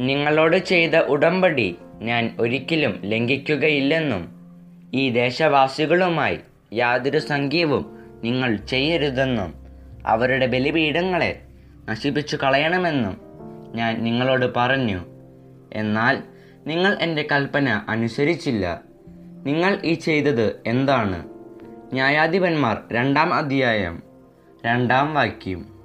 നിങ്ങളോട് ചെയ്ത ഉടമ്പടി ഞാൻ ഒരിക്കലും ലംഘിക്കുകയില്ലെന്നും ഈ ദേശവാസികളുമായി യാതൊരു സംഖ്യവും നിങ്ങൾ ചെയ്യരുതെന്നും അവരുടെ ബലിപീഠങ്ങളെ നശിപ്പിച്ചു കളയണമെന്നും ഞാൻ നിങ്ങളോട് പറഞ്ഞു. എന്നാൽ നിങ്ങൾ എന്റെ കൽപ്പന അനുസരിച്ചില്ല. നിങ്ങൾ ഈ ചെയ്തത് എന്താണ്? ന്യായാധിപന്മാർ രണ്ടാം അധ്യായം രണ്ടാം വാക്യം.